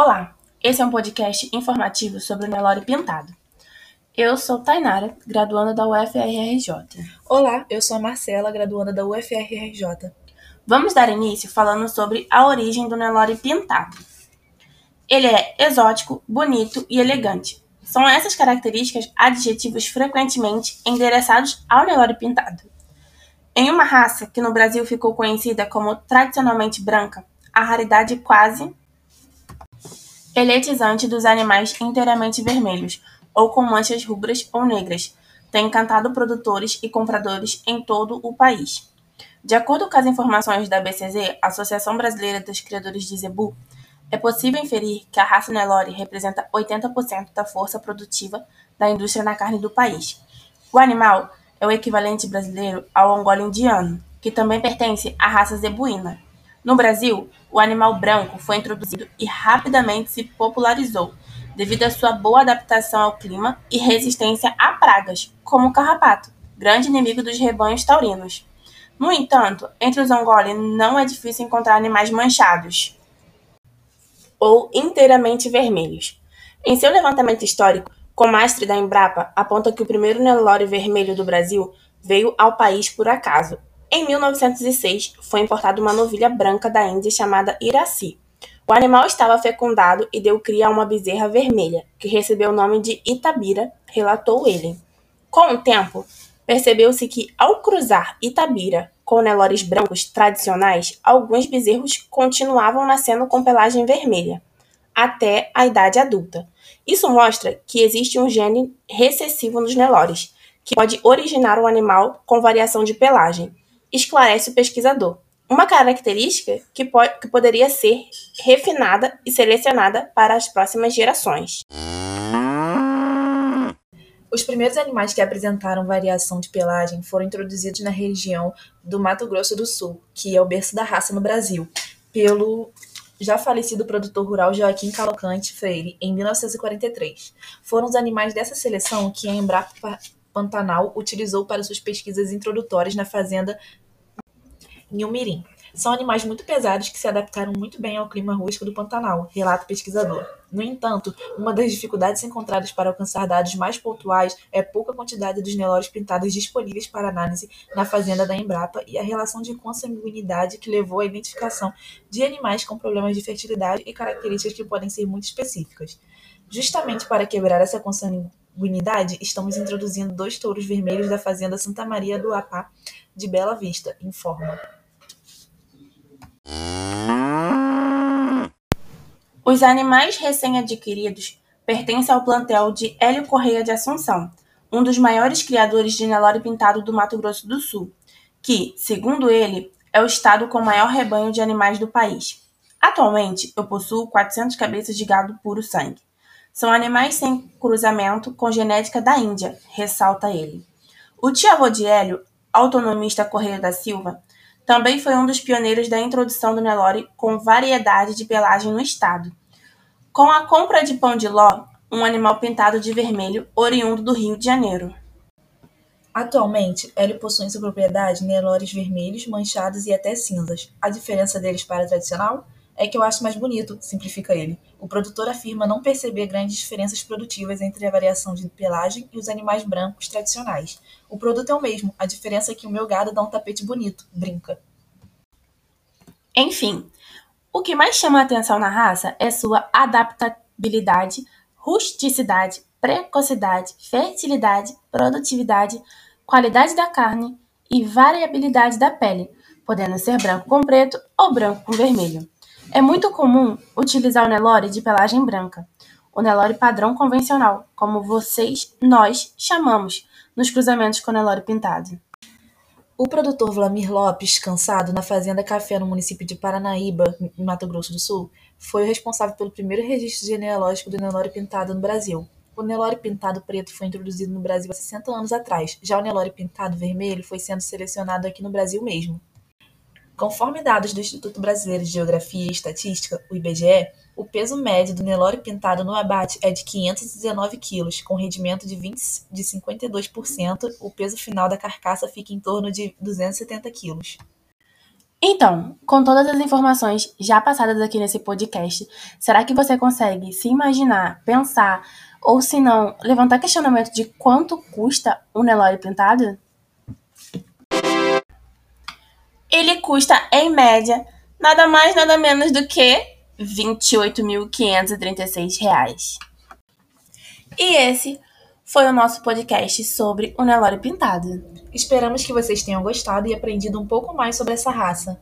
Olá, esse é um podcast informativo sobre o Nelore Pintado. Eu sou Tainara, graduanda da UFRRJ. Olá, eu sou a Marcela, graduanda da UFRRJ. Vamos dar início falando sobre a origem do Nelore Pintado. Ele é exótico, bonito e elegante. São essas características adjetivos frequentemente endereçados ao Nelore Pintado. Em uma raça que no Brasil ficou conhecida como tradicionalmente branca, a raridade quase eletizante dos animais inteiramente vermelhos ou com manchas rubras ou negras tem encantado produtores e compradores em todo o país. De acordo com as informações da BCZ, Associação Brasileira dos Criadores de Zebu, é possível inferir que a raça Nelore representa 80% da força produtiva da indústria na carne do país. O animal é o equivalente brasileiro ao angolo indiano, que também pertence à raça zebuína. No Brasil, o animal branco foi introduzido e rapidamente se popularizou, devido à sua boa adaptação ao clima e resistência a pragas, como o carrapato, grande inimigo dos rebanhos taurinos. No entanto, entre os angoli não é difícil encontrar animais manchados ou inteiramente vermelhos. Em seu levantamento histórico, Comastre da Embrapa aponta que o primeiro Nelore vermelho do Brasil veio ao país por acaso. Em 1906, foi importada uma novilha branca da Índia chamada Iraci. O animal estava fecundado e deu cria a uma bezerra vermelha, que recebeu o nome de Itabira, relatou ele. Com o tempo, percebeu-se que, ao cruzar Itabira com Nelores brancos tradicionais, alguns bezerros continuavam nascendo com pelagem vermelha, até a idade adulta. Isso mostra que existe um gene recessivo nos Nelores, que pode originar um animal com variação de pelagem, esclarece o pesquisador. Uma característica que, po que poderia ser refinada e selecionada para as próximas gerações. Os primeiros animais que apresentaram variação de pelagem foram introduzidos na região do Mato Grosso do Sul, que é o berço da raça no Brasil, pelo já falecido produtor rural Joaquim Calocante Freire, em 1943. Foram os animais dessa seleção que a Embrapa Pantanal utilizou para suas pesquisas introdutórias na fazenda Nhumirim. São animais muito pesados que se adaptaram muito bem ao clima rústico do Pantanal, relata o pesquisador. No entanto, uma das dificuldades encontradas para alcançar dados mais pontuais é pouca quantidade dos nelores pintados disponíveis para análise na fazenda da Embrapa e a relação de consanguinidade que levou à identificação de animais com problemas de fertilidade e características que podem ser muito específicas. Justamente para quebrar essa consanguinidade, estamos introduzindo dois touros vermelhos da fazenda Santa Maria do Apá de Bela Vista, informa. Os animais recém-adquiridos pertencem ao plantel de Hélio Correia de Assunção, um dos maiores criadores de Nelore pintado do Mato Grosso do Sul, que, segundo ele, é o estado com o maior rebanho de animais do país. Atualmente, eu possuo 400 cabeças de gado puro sangue. São animais sem cruzamento com genética da Índia, ressalta ele. O tio-avô de Hélio, autonomista Correia da Silva, também foi um dos pioneiros da introdução do Nelore com variedade de pelagem no estado. Com a compra de pão de ló, um animal pintado de vermelho oriundo do Rio de Janeiro. Atualmente, Hélio possui em sua propriedade Nelores vermelhos, manchados e até cinzas. A diferença deles para o tradicional é que eu acho mais bonito, simplifica ele. O produtor afirma não perceber grandes diferenças produtivas entre a variação de pelagem e os animais brancos tradicionais. O produto é o mesmo, a diferença é que o meu gado dá um tapete bonito, brinca. Enfim, o que mais chama a atenção na raça é sua adaptabilidade, rusticidade, precocidade, fertilidade, produtividade, qualidade da carne e variabilidade da pele, podendo ser branco com preto ou branco com vermelho. É muito comum utilizar o Nelore de pelagem branca, o Nelore padrão convencional, como vocês, nós, chamamos, nos cruzamentos com Nelore pintado. O produtor Vlamir Lopes, cansado, na Fazenda Café, no município de Paranaíba, em Mato Grosso do Sul, foi o responsável pelo primeiro registro genealógico do Nelore pintado no Brasil. O Nelore pintado preto foi introduzido no Brasil há 60 anos atrás, já o Nelore pintado vermelho foi sendo selecionado aqui no Brasil mesmo. Conforme dados do Instituto Brasileiro de Geografia e Estatística, o IBGE, o peso médio do Nelore pintado no abate é de 519 kg, com rendimento de, 20, de 52%, o peso final da carcaça fica em torno de 270 kg. Então, com todas as informações já passadas aqui nesse podcast, será que você consegue se imaginar, pensar ou, se não, levantar questionamento de quanto custa um Nelore pintado? Ele custa, em média, nada mais nada menos do que R$ 28.536. E esse foi o nosso podcast sobre o Nelore pintado. Esperamos que vocês tenham gostado e aprendido um pouco mais sobre essa raça.